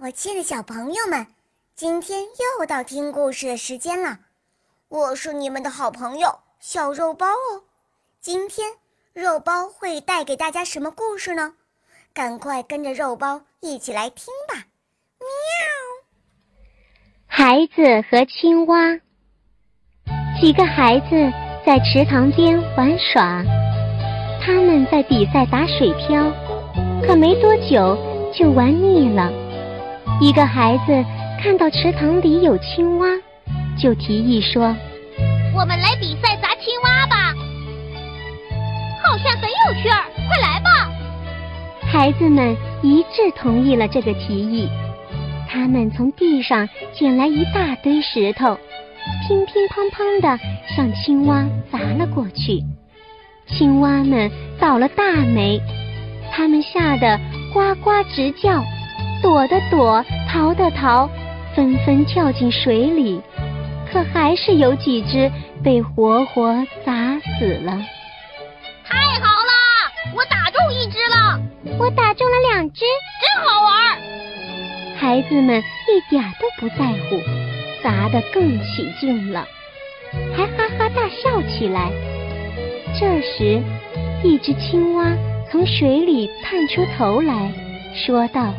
我亲爱的小朋友们，今天又到听故事的时间了。我是你们的好朋友小肉包哦。今天肉包会带给大家什么故事呢？赶快跟着肉包一起来听吧！喵。孩子和青蛙。几个孩子在池塘边玩耍，他们在比赛打水漂，可没多久就玩腻了。一个孩子看到池塘里有青蛙，就提议说：“我们来比赛砸青蛙吧，好像很有趣儿，快来吧！”孩子们一致同意了这个提议。他们从地上捡来一大堆石头，乒乒乓乓的向青蛙砸了过去。青蛙们倒了大霉，他们吓得呱呱直叫。躲的躲，逃的逃，纷纷跳进水里，可还是有几只被活活砸死了。太好了，我打中一只了，我打中了两只，真好玩。孩子们一点都不在乎，砸得更起劲了，还哈哈大笑起来。这时，一只青蛙从水里探出头来说道。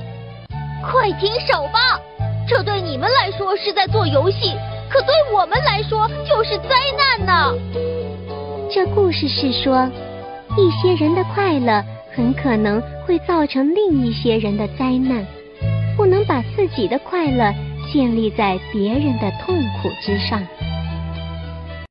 快停手吧！这对你们来说是在做游戏，可对我们来说就是灾难呢。这故事是说，一些人的快乐很可能会造成另一些人的灾难，不能把自己的快乐建立在别人的痛苦之上。